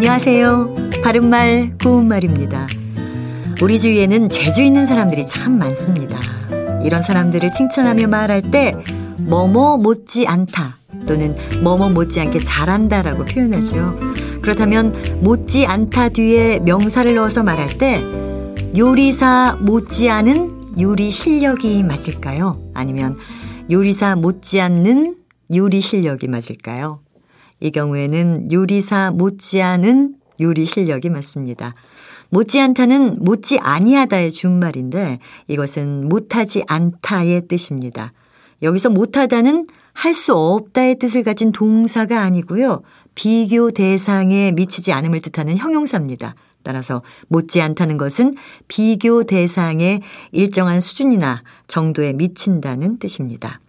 안녕하세요. 바른말, 고운말입니다. 우리 주위에는 재주 있는 사람들이 참 많습니다. 이런 사람들을 칭찬하며 말할 때, 뭐뭐 못지 않다 또는 뭐뭐 못지않게 잘한다라고 표현하죠. 그렇다면 못지 않다 뒤에 명사를 넣어서 말할 때, 요리사 못지않은 요리 실력이 맞을까요? 아니면 요리사 못지않는 요리 실력이 맞을까요? 이 경우에는 요리사 못지않은 요리 실력이 맞습니다. 못지않다는 못지 아니하다의 준말인데 이것은 못하지 않다의 뜻입니다. 여기서 못하다는 할 수 없다의 뜻을 가진 동사가 아니고요. 비교 대상에 미치지 않음을 뜻하는 형용사입니다. 따라서 못지않다는 것은 비교 대상의 일정한 수준이나 정도에 미친다는 뜻입니다.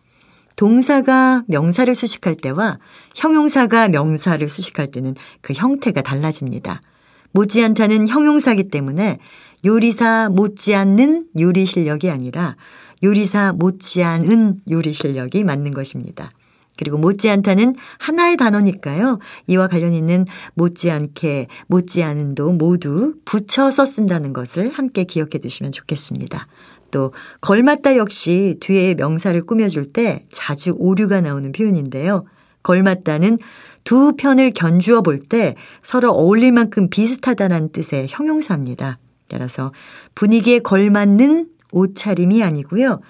동사가 명사를 수식할 때와 형용사가 명사를 수식할 때는 그 형태가 달라집니다. 못지않다는 형용사기 때문에 요리사 못지않는 요리 실력이 아니라 요리사 못지않은 요리 실력이 맞는 것입니다. 그리고 못지않다는 하나의 단어니까요. 이와 관련 있는 못지않게, 못지않은도 모두 붙여서 쓴다는 것을 함께 기억해 두시면 좋겠습니다. 또 걸맞다 역시 뒤에 명사를 꾸며줄 때 자주 오류가 나오는 표현인데요. 걸맞다는 두 편을 견주어 볼 때 서로 어울릴 만큼 비슷하다는 뜻의 형용사입니다. 따라서 분위기에 걸맞는 옷차림이 아니고요.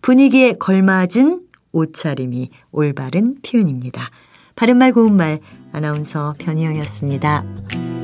분위기에 걸맞은 옷차림이 올바른 표현입니다. 바른말 고운말 아나운서 변희영이었습니다.